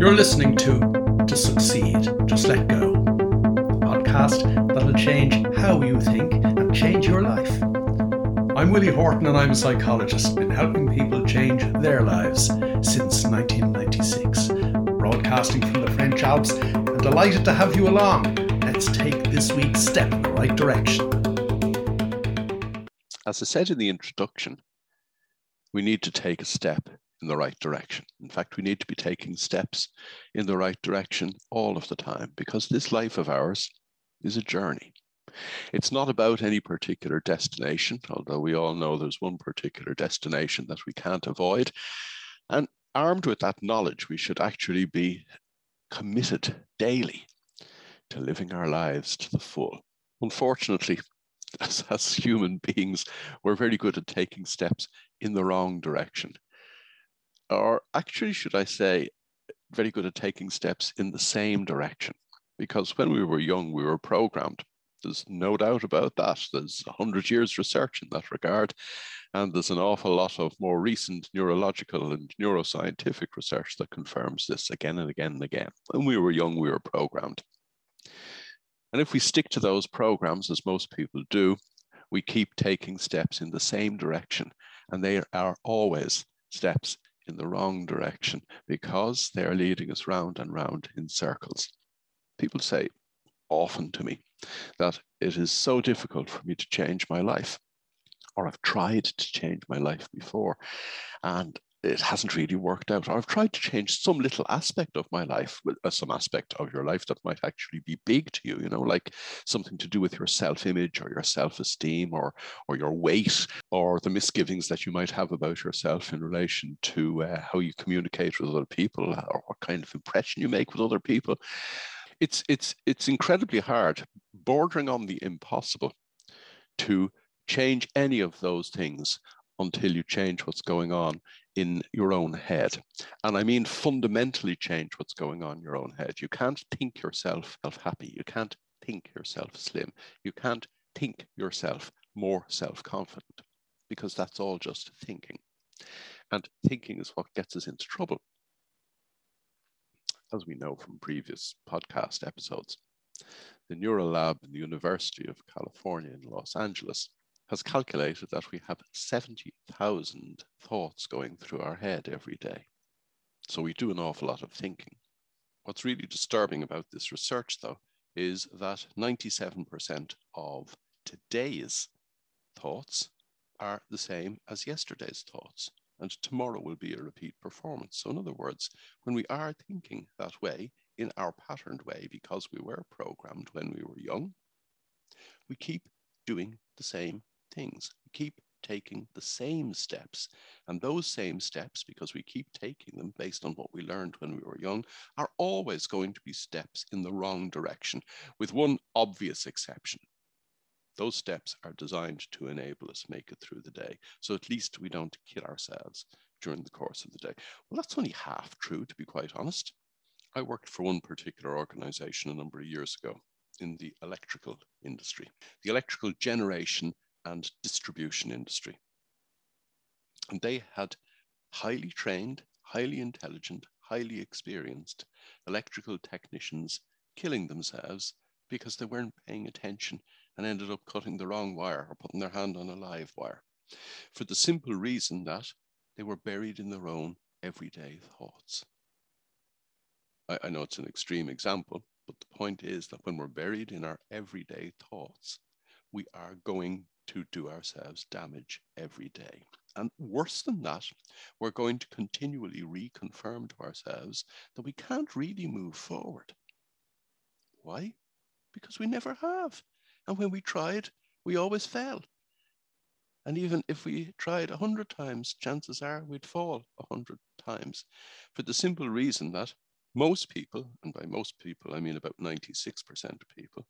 You're listening to To Succeed, Just Let Go, a podcast that'll change how you think and change your life. I'm Willie Horton and I'm a psychologist, been helping people change their lives since 1996. Broadcasting from the French Alps and delighted to have you along. Let's take this week's step in the right direction. As I said in the introduction, we need to take a step in the right direction. In fact, we need to be taking steps in the right direction all of the time because this life of ours is a journey. It's not about any particular destination, although we all know there's one particular destination that we can't avoid. And armed with that knowledge, we should actually be committed daily to living our lives to the full. Unfortunately, as, as human beings, we're very good at taking steps in the wrong direction or actually, should I say, very good at taking steps in the same direction. Because when we were young, we were programmed. There's no doubt about that. There's 100 years research in that regard. And there's an awful lot of more recent neurological and neuroscientific research that confirms this again and again and again. When we were young, we were programmed. And if we stick to those programs, as most people do, we keep taking steps in the same direction. And they are always steps in the wrong direction because they are leading us round and round in circles. People say often to me that it is so difficult for me to change my life, or I've tried to change my life before, and it hasn't really worked out. I've tried to change some little aspect of my life, uh, some aspect of your life that might actually be big to you, you know, like something to do with your self-image or your self-esteem or or your weight or the misgivings that you might have about yourself in relation to uh, how you communicate with other people or what kind of impression you make with other people. It's it's it's incredibly hard, bordering on the impossible, to change any of those things until you change what's going on in your own head. And I mean fundamentally change what's going on in your own head. You can't think yourself self happy. You can't think yourself slim. You can't think yourself more self confident because that's all just thinking. And thinking is what gets us into trouble, as we know from previous podcast episodes. The Neural Lab in the University of California in Los Angeles has calculated that we have 70,000 thoughts going through our head every day. So we do an awful lot of thinking. What's really disturbing about this research, though, is that 97% of today's thoughts are the same as yesterday's thoughts, and tomorrow will be a repeat performance. So, in other words, when we are thinking that way, in our patterned way, because we were programmed when we were young, we keep doing the same things. We keep taking the same steps. And those same steps, because we keep taking them based on what we learned when we were young, are always going to be steps in the wrong direction, with one obvious exception. Those steps are designed to enable us make it through the day. So at least we don't kill ourselves during the course of the day. Well, that's only half true, to be quite honest. I worked for one particular organization a number of years ago in the electrical industry. The electrical generation and distribution industry. And they had highly trained, highly intelligent, highly experienced electrical technicians killing themselves because they weren't paying attention and ended up cutting the wrong wire or putting their hand on a live wire. For the simple reason that they were buried in their own everyday thoughts. I, I know it's an extreme example, but the point is that when we're buried in our everyday thoughts, we are going to do ourselves damage every day. And worse than that, we're going to continually reconfirm to ourselves that we can't really move forward. Why? Because we never have. And when we tried, we always fell. And even if we tried a hundred times, chances are we'd fall a hundred times for the simple reason that most people, and by most people, I mean about 96% of people,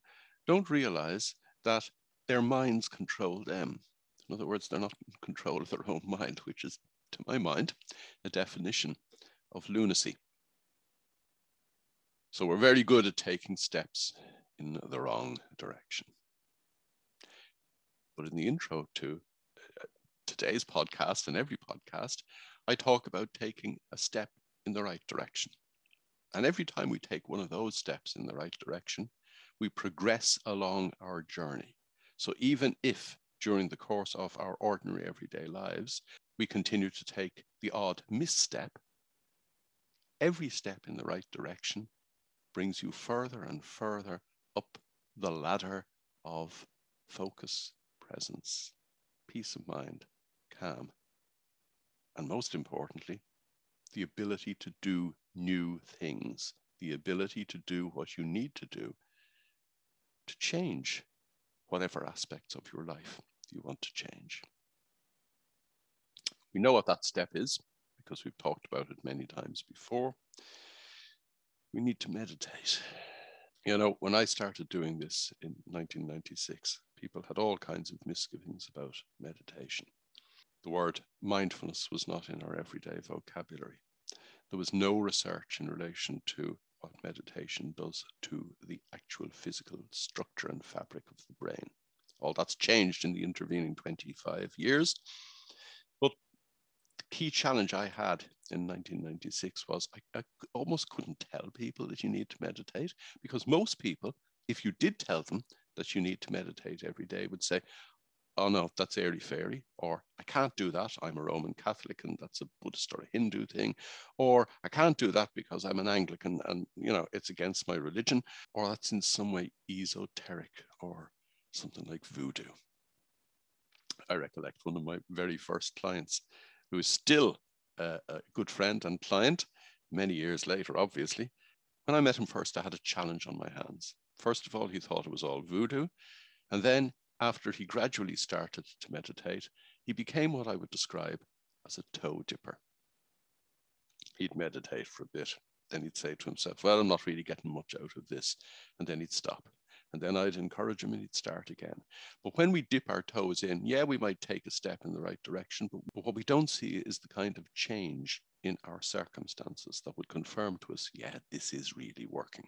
don't realize that their minds control them. In other words, they're not in control of their own mind, which is, to my mind, a definition of lunacy. So we're very good at taking steps in the wrong direction. But in the intro to uh, today's podcast and every podcast, I talk about taking a step in the right direction. And every time we take one of those steps in the right direction, we progress along our journey. So even if during the course of our ordinary everyday lives, we continue to take the odd misstep, every step in the right direction brings you further and further up the ladder of focus, presence, peace of mind, calm, and most importantly, the ability to do new things, the ability to do what you need to do to change whatever aspects of your life you want to change. We know what that step is because we've talked about it many times before. We need to meditate. You know, when I started doing this in 1996, people had all kinds of misgivings about meditation. The word mindfulness was not in our everyday vocabulary. There was no research in relation to what meditation does to the actual physical structure and fabric of the brain. All that's changed in the intervening 25 years. But the key challenge I had in 1996 was I, I almost couldn't tell people that you need to meditate because most people, if you did tell them that you need to meditate every day, would say, oh no, that's airy fairy, or I can't do that. I'm a Roman Catholic and that's a Buddhist or a Hindu thing, or I can't do that because I'm an Anglican and you know it's against my religion, or that's in some way esoteric or something like voodoo. I recollect one of my very first clients, who is still a, a good friend and client many years later, obviously. When I met him first, I had a challenge on my hands. First of all, he thought it was all voodoo. And then, after he gradually started to meditate, he became what I would describe as a toe dipper. He'd meditate for a bit. Then he'd say to himself, Well, I'm not really getting much out of this. And then he'd stop. And then I'd encourage him and he'd start again. But when we dip our toes in, yeah, we might take a step in the right direction. But, what we don't see is the kind of change in our circumstances that would confirm to us, yeah, this is really working.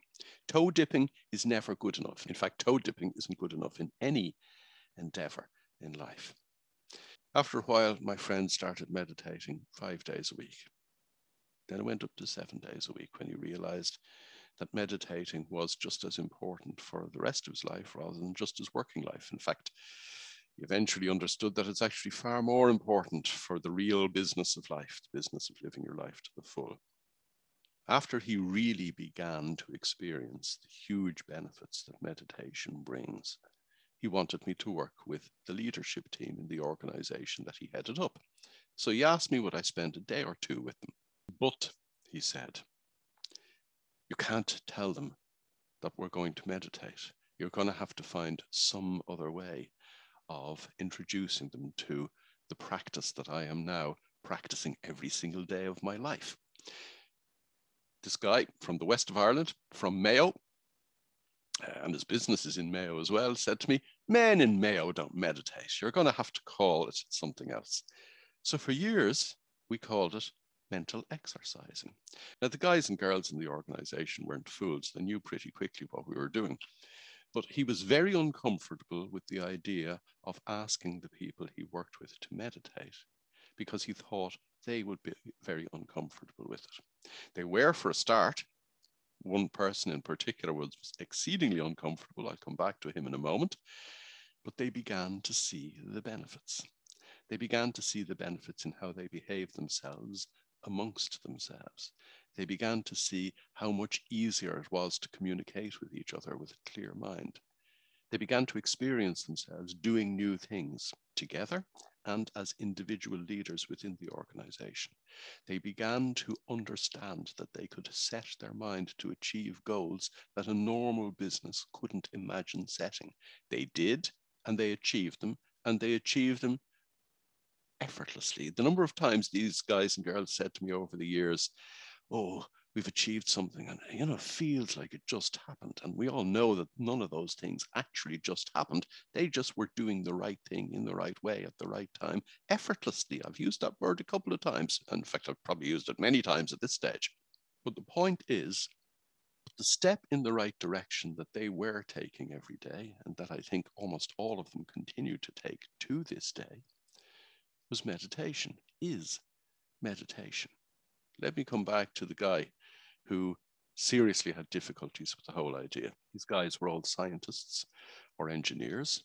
Toe dipping is never good enough. In fact, toe dipping isn't good enough in any endeavor in life. After a while, my friend started meditating five days a week. Then it went up to seven days a week when he realized that meditating was just as important for the rest of his life rather than just his working life. In fact, he eventually understood that it's actually far more important for the real business of life, the business of living your life to the full. After he really began to experience the huge benefits that meditation brings, he wanted me to work with the leadership team in the organization that he headed up. So he asked me would I spend a day or two with them. But, he said, you can't tell them that we're going to meditate. You're going to have to find some other way of introducing them to the practice that I am now practicing every single day of my life. This guy from the west of Ireland, from Mayo, and his business is in Mayo as well, said to me, Men in Mayo don't meditate. You're going to have to call it something else. So for years, we called it mental exercising. Now, the guys and girls in the organization weren't fools. They knew pretty quickly what we were doing. But he was very uncomfortable with the idea of asking the people he worked with to meditate because he thought they would be very uncomfortable with it. They were, for a start, one person in particular was exceedingly uncomfortable. I'll come back to him in a moment. But they began to see the benefits. They began to see the benefits in how they behaved themselves amongst themselves. They began to see how much easier it was to communicate with each other with a clear mind. They began to experience themselves doing new things together and as individual leaders within the organization. They began to understand that they could set their mind to achieve goals that a normal business couldn't imagine setting. They did, and they achieved them, and they achieved them effortlessly. The number of times these guys and girls said to me over the years, Oh, we've achieved something, and you know, feels like it just happened. And we all know that none of those things actually just happened. They just were doing the right thing in the right way at the right time, effortlessly. I've used that word a couple of times. In fact, I've probably used it many times at this stage. But the point is, the step in the right direction that they were taking every day, and that I think almost all of them continue to take to this day, was meditation, is meditation. Let me come back to the guy who seriously had difficulties with the whole idea. These guys were all scientists or engineers.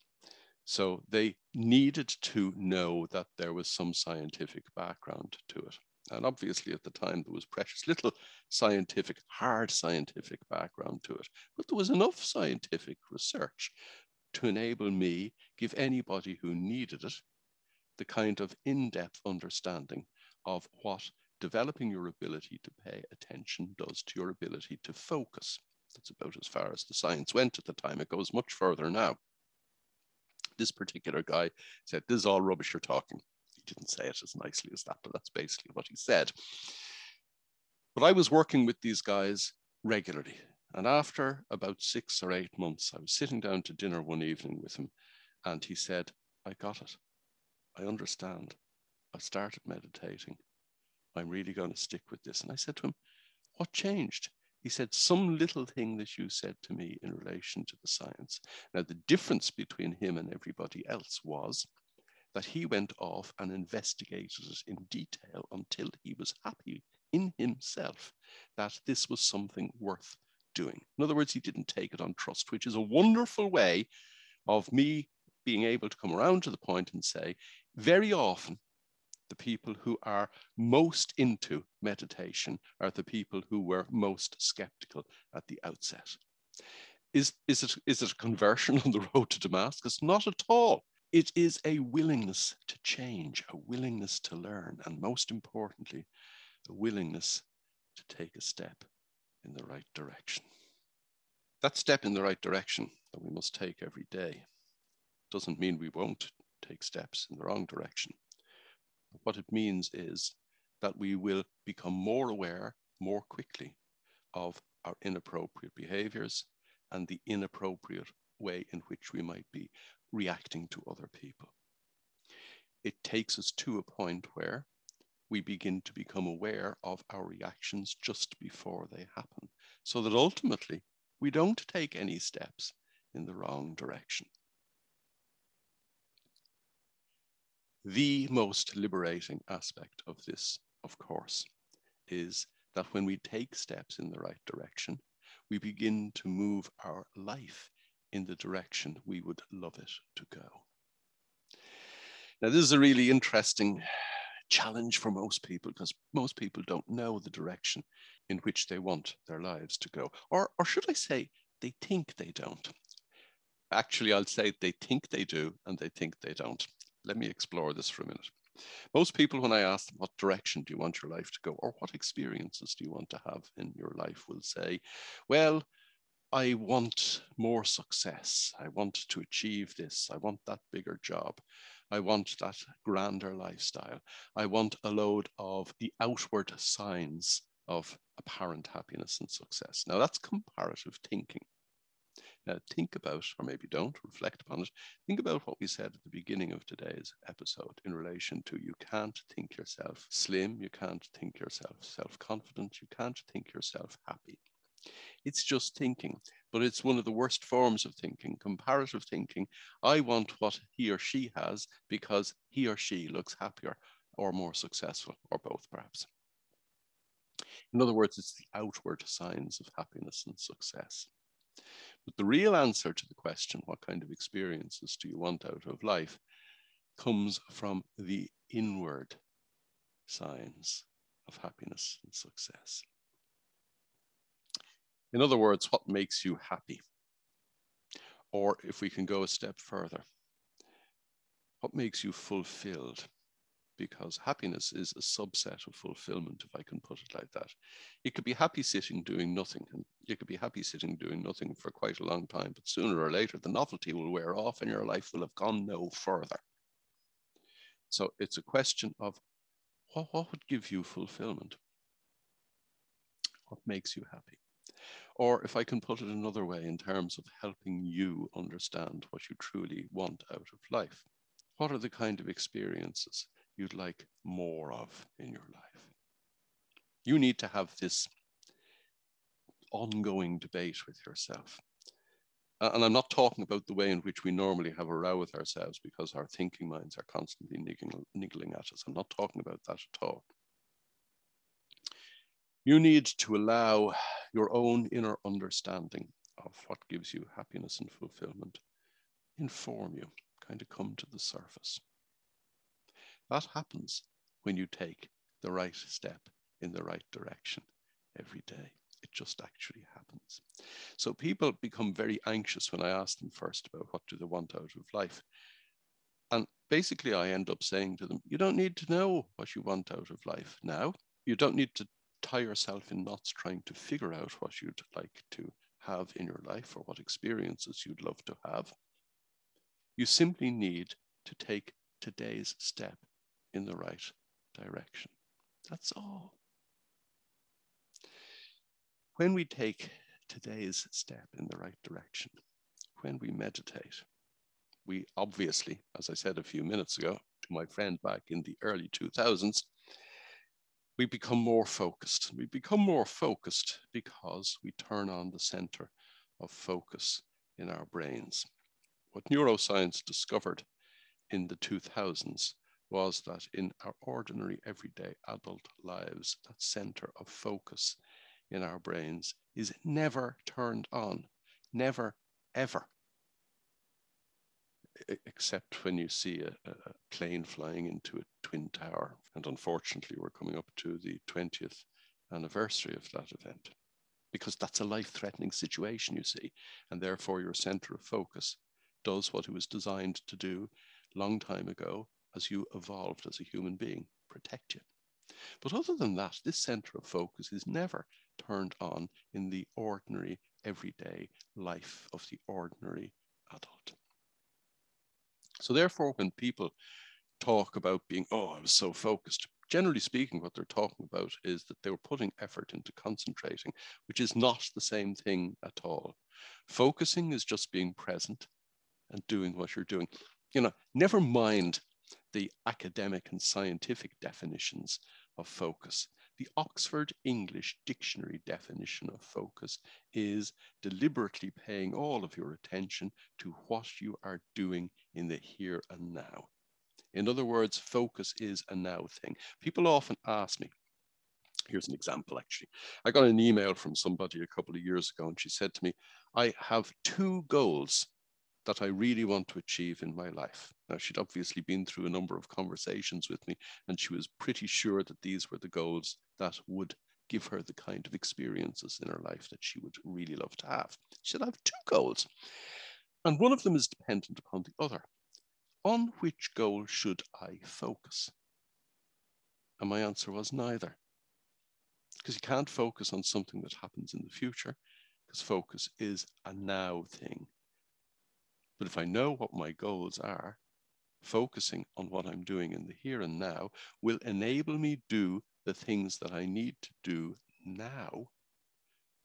So they needed to know that there was some scientific background to it. And obviously, at the time, there was precious little scientific, hard scientific background to it. But there was enough scientific research to enable me, give anybody who needed it, the kind of in depth understanding of what developing your ability to pay attention does to your ability to focus. That's about as far as the science went at the time. It goes much further now. This particular guy said, This is all rubbish you're talking. He didn't say it as nicely as that, but that's basically what he said. But I was working with these guys regularly. And after about six or eight months, I was sitting down to dinner one evening with him, and he said, I got it. I understand. I started meditating. I'm really going to stick with this. And I said to him, What changed? He said, Some little thing that you said to me in relation to the science. Now, the difference between him and everybody else was that he went off and investigated it in detail until he was happy in himself that this was something worth doing. In other words, he didn't take it on trust, which is a wonderful way of me being able to come around to the point and say, very often the people who are most into meditation are the people who were most skeptical at the outset. Is, is, it, is it a conversion on the road to Damascus? Not at all. It is a willingness to change, a willingness to learn, and most importantly, a willingness to take a step in the right direction. That step in the right direction that we must take every day doesn't mean we won't take steps in the wrong direction. What it means is that we will become more aware more quickly of our inappropriate behaviors and the inappropriate way in which we might be reacting to other people. It takes us to a point where we begin to become aware of our reactions just before they happen, so that ultimately we don't take any steps in the wrong direction. The most liberating aspect of this, of course, is that when we take steps in the right direction, we begin to move our life in the direction we would love it to go. Now, this is a really interesting challenge for most people because most people don't know the direction in which they want their lives to go. Or, or should I say, they think they don't. Actually, I'll say they think they do and they think they don't. Let me explore this for a minute. Most people, when I ask them what direction do you want your life to go, or what experiences do you want to have in your life, will say, Well, I want more success. I want to achieve this. I want that bigger job. I want that grander lifestyle. I want a load of the outward signs of apparent happiness and success. Now, that's comparative thinking. Now, think about, or maybe don't, reflect upon it. Think about what we said at the beginning of today's episode in relation to you can't think yourself slim, you can't think yourself self confident, you can't think yourself happy. It's just thinking, but it's one of the worst forms of thinking, comparative thinking. I want what he or she has because he or she looks happier or more successful, or both perhaps. In other words, it's the outward signs of happiness and success. But the real answer to the question, what kind of experiences do you want out of life, comes from the inward signs of happiness and success. In other words, what makes you happy? Or if we can go a step further, what makes you fulfilled? Because happiness is a subset of fulfillment, if I can put it like that. You could be happy sitting doing nothing, and you could be happy sitting doing nothing for quite a long time, but sooner or later the novelty will wear off and your life will have gone no further. So it's a question of what, what would give you fulfillment? What makes you happy? Or if I can put it another way, in terms of helping you understand what you truly want out of life, what are the kind of experiences you'd like more of in your life. You need to have this ongoing debate with yourself. And I'm not talking about the way in which we normally have a row with ourselves because our thinking minds are constantly niggling, at us. I'm not talking about that at all. You need to allow your own inner understanding of what gives you happiness and fulfillment inform you, kind of come to the surface. That happens when you take the right step in the right direction every day. It just actually happens. So people become very anxious when I ask them first about what do they want out of life. And basically, I end up saying to them, you don't need to know what you want out of life now. You don't need to tie yourself in knots trying to figure out what you'd like to have in your life or what experiences you'd love to have. You simply need to take today's step in the right direction. That's all. When we take today's step in the right direction, when we meditate, we obviously, as I said a few minutes ago to my friend back in the early 2000s, we become more focused. We become more focused because we turn on the center of focus in our brains. What neuroscience discovered in the 2000s was that in our ordinary everyday adult lives, that center of focus in our brains is never turned on, never, ever. Except when you see a, a, plane flying into a twin tower. And unfortunately, we're coming up to the 20th anniversary of that event because that's a life threatening situation, you see. And therefore, your center of focus does what it was designed to do long time ago as you evolved as a human being protect you. But other than that, this center of focus is never turned on in the ordinary, everyday life of the ordinary adult. So, therefore, when people talk about being, oh, I was so focused, generally speaking, what they're talking about is that they were putting effort into concentrating, which is not the same thing at all. Focusing is just being present and doing what you're doing. You know, never mind the academic and scientific definitions of focus. The Oxford English Dictionary definition of focus is deliberately paying all of your attention to what you are doing in the here and now. In other words, focus is a now thing. People often ask me, here's an example actually. I got an email from somebody a couple of years ago, and she said to me, I have two goals that I really want to achieve in my life. Now, she'd obviously been through a number of conversations with me, and she was pretty sure that these were the goals that would give her the kind of experiences in her life that she would really love to have. She said, I have two goals, and one of them is dependent upon the other. On which goal should I focus? And my answer was neither. Because you can't focus on something that happens in the future, because focus is a now thing. But if I know what my goals are, focusing on what I'm doing in the here and now will enable me do the things that I need to do now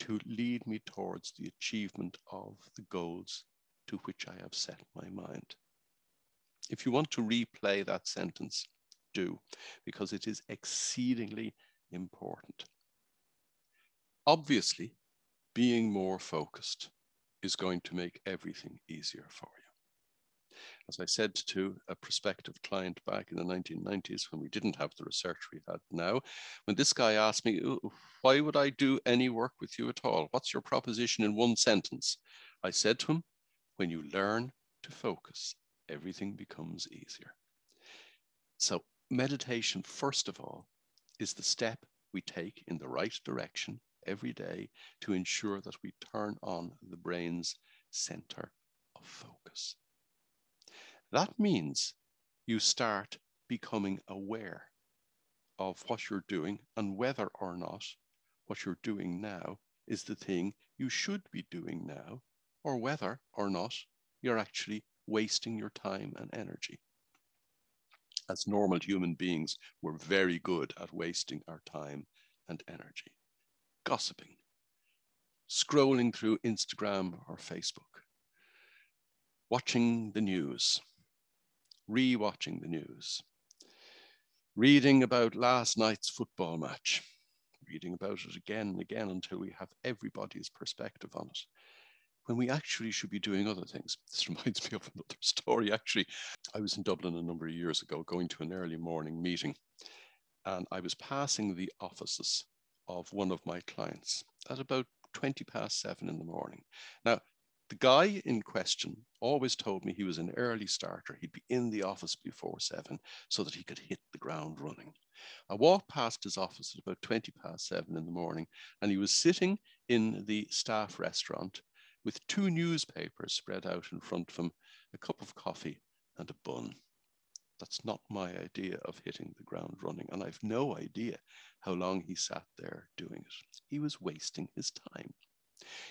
to lead me towards the achievement of the goals to which I have set my mind. If you want to replay that sentence, do, because it is exceedingly important. Obviously, being more focused is going to make everything easier for you. As I said to a prospective client back in the 1990s, when we didn't have the research we had now, when this guy asked me, Why would I do any work with you at all? What's your proposition in one sentence? I said to him, When you learn to focus, everything becomes easier. So, meditation, first of all, is the step we take in the right direction every day to ensure that we turn on the brain's center of focus. That means you start becoming aware of what you're doing and whether or not what you're doing now is the thing you should be doing now, or whether or not you're actually wasting your time and energy. As normal human beings, we're very good at wasting our time and energy gossiping, scrolling through Instagram or Facebook, watching the news, re-watching the news, reading about last night's football match, reading about it again and again until we have everybody's perspective on it. When we actually should be doing other things. This reminds me of another story. Actually, I was in Dublin a number of years ago going to an early morning meeting, and I was passing the offices of one of my clients at about 20 past seven in the morning. Now, the guy in question always told me he was an early starter. He'd be in the office before seven so that he could hit the ground running. I walked past his office at about 20 past seven in the morning, and he was sitting in the staff restaurant with two newspapers spread out in front of him, a cup of coffee, and a bun. That's not my idea of hitting the ground running. And I've no idea how long he sat there doing it. He was wasting his time.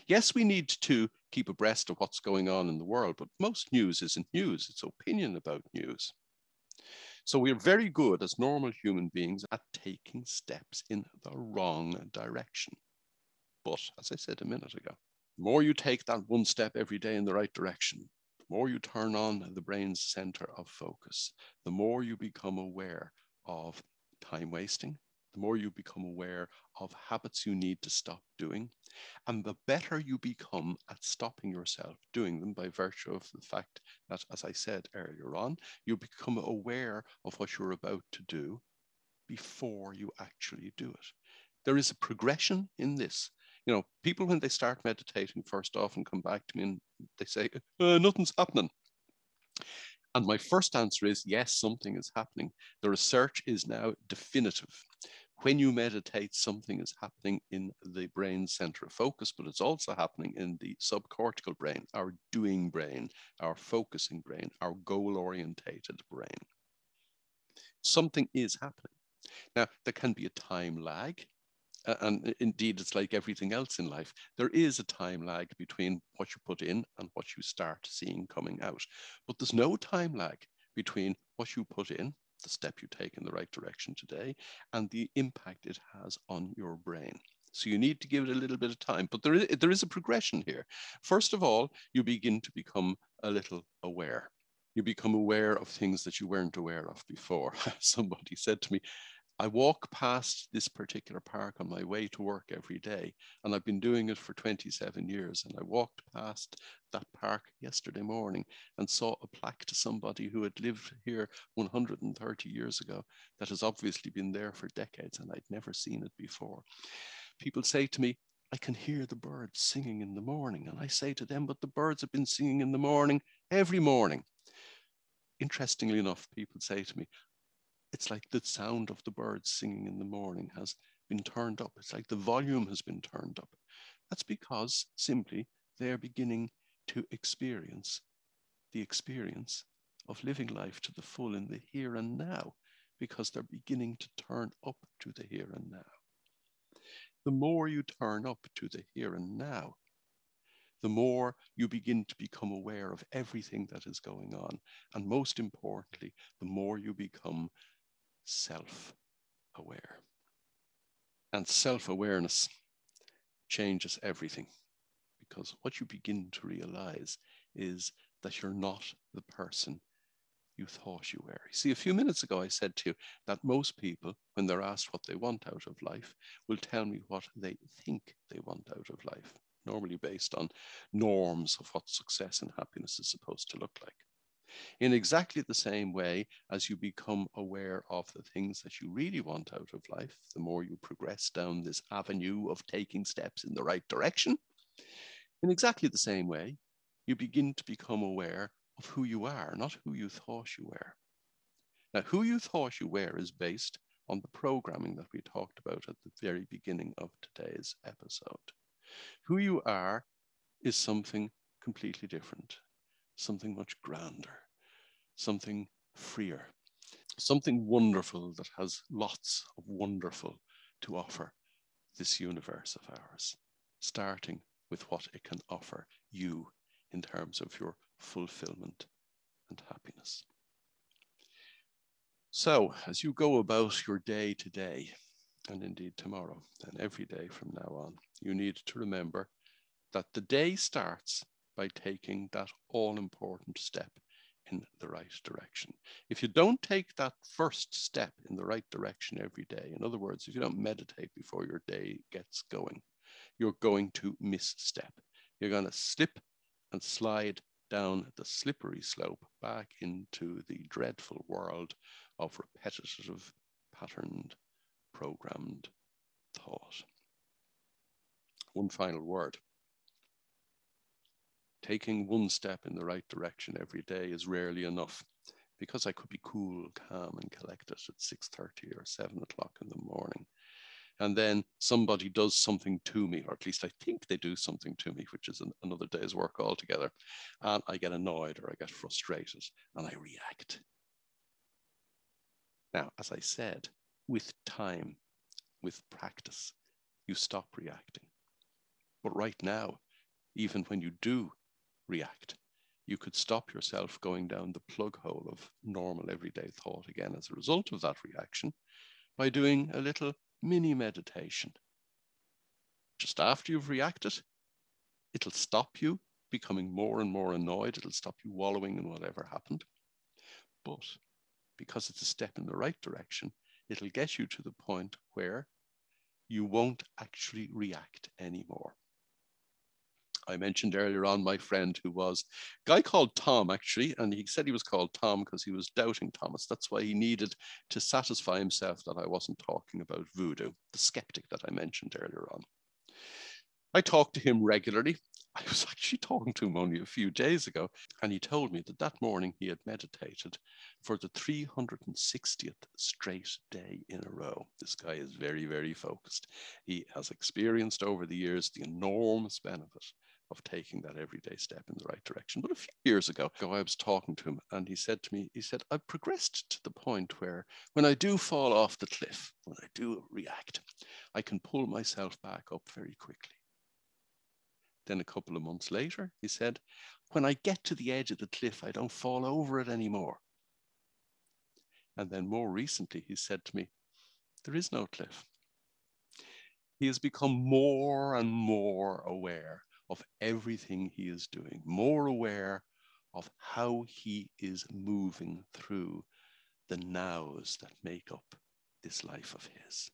Yes, we need to keep abreast of what's going on in the world, but most news isn't news, it's opinion about news. So we're very good as normal human beings at taking steps in the wrong direction. But as I said a minute ago, the more you take that one step every day in the right direction, more you turn on the brain's center of focus, the more you become aware of time wasting, the more you become aware of habits you need to stop doing, and the better you become at stopping yourself doing them by virtue of the fact that, as I said earlier on, you become aware of what you're about to do before you actually do it. There is a progression in this. You know, people, when they start meditating, first often come back to me and they say, uh, Nothing's happening. And my first answer is yes, something is happening. The research is now definitive when you meditate, something is happening in the brain center of focus, but it's also happening in the subcortical brain, our doing brain, our focusing brain, our goal orientated brain. Something is happening. Now, there can be a time lag. And indeed, it's like everything else in life. There is a time lag between what you put in and what you start seeing coming out. But there's no time lag between what you put in the step you take in the right direction today and the impact it has on your brain. So you need to give it a little bit of time, but there is, there is a progression here. First of all, you begin to become a little aware. You become aware of things that you weren't aware of before. Somebody said to me, I walk past this particular park on my way to work every day, and I've been doing it for 27 years. And I walked past that park yesterday morning and saw a plaque to somebody who had lived here 130 years ago that has obviously been there for decades, and I'd never seen it before. People say to me, I can hear the birds singing in the morning. And I say to them, but the birds have been singing in the morning every morning. Interestingly enough, people say to me, it's like the sound of the birds singing in the morning has been turned up. It's like the volume has been turned up. That's because simply they're beginning to experience the experience of living life to the full in the here and now because they're beginning to turn up to the here and now. The more you turn up to the here and now, the more you begin to become aware of everything that is going on. And most importantly, the more you become self aware. And self awareness changes everything because what you begin to realize is that you're not the person you thought you were. See, a few minutes ago, I said to you that most people, when they're asked what they want out of life, will tell me what they think they want out of life, normally based on norms of what success and happiness is supposed to look like in exactly the same way as you become aware of the things that you really want out of life, the more you progress down this avenue of taking steps in the right direction, in exactly the same way, you begin to become aware of who you are, not who you thought you were. Now, who you thought you were is based on the programming that we talked about at the very beginning of today's episode. Who you are is something completely different something much grander, something freer, something wonderful that has lots of wonderful to offer this universe of ours, starting with what it can offer you in terms of your fulfillment and happiness. So, as you go about your day today, and indeed tomorrow, and every day from now on, you need to remember that the day starts by taking that all important step in the right direction. If you don't take that first step in the right direction every day, in other words, if you don't meditate before your day gets going, you're going to misstep. You're going to slip and slide down the slippery slope back into the dreadful world of repetitive, patterned, programmed thought. One final word. Taking one step in the right direction every day is rarely enough because I could be cool, calm, and collected at 6:30 or 7 o'clock in the morning. And then somebody does something to me, or at least I think they do something to me, which is an, another day's work altogether. And I get annoyed or I get frustrated and I react. Now, as I said, with time, with practice, you stop reacting. But right now, even when you do react, you could stop yourself going down the plug hole of normal everyday thought again as a result of that reaction by doing a little mini meditation. Just after you've reacted, it'll stop you becoming more and more annoyed. It'll stop you wallowing in whatever happened. But because it's a step in the right direction, it'll get you to the point where you won't actually react anymore. I mentioned earlier on my friend who was a guy called Tom, actually, and he said he was called Tom because he was doubting Thomas. That's why he needed to satisfy himself that I wasn't talking about voodoo, the skeptic that I mentioned earlier on. I talked to him regularly. I was actually talking to him only a few days ago, and he told me that that morning he had meditated for the 360th straight day in a row. This guy is very, very focused. He has experienced over the years the enormous benefit of taking that everyday step in the right direction. But a few years ago, I was talking to him and he said to me, he said, I've progressed to the point where when I do fall off the cliff, when I do react, I can pull myself back up very quickly. Then a couple of months later, he said, when I get to the edge of the cliff, I don't fall over it anymore. And then more recently, he said to me, there is no cliff. He has become more and more aware of everything he is doing, more aware of how he is moving through the nows that make up this life of his.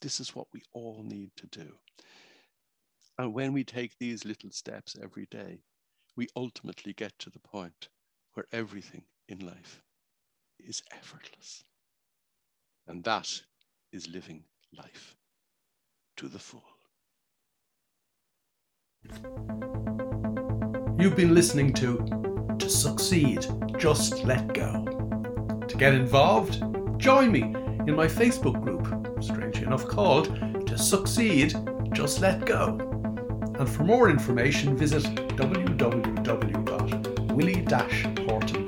This is what we all need to do. And when we take these little steps every day, we ultimately get to the point where everything in life is effortless. And that is living life to the full. You've been listening to To Succeed, Just Let Go. To get involved, join me in my Facebook group, strangely enough called To Succeed, Just Let Go. And for more information, visit www.willie-horton.com.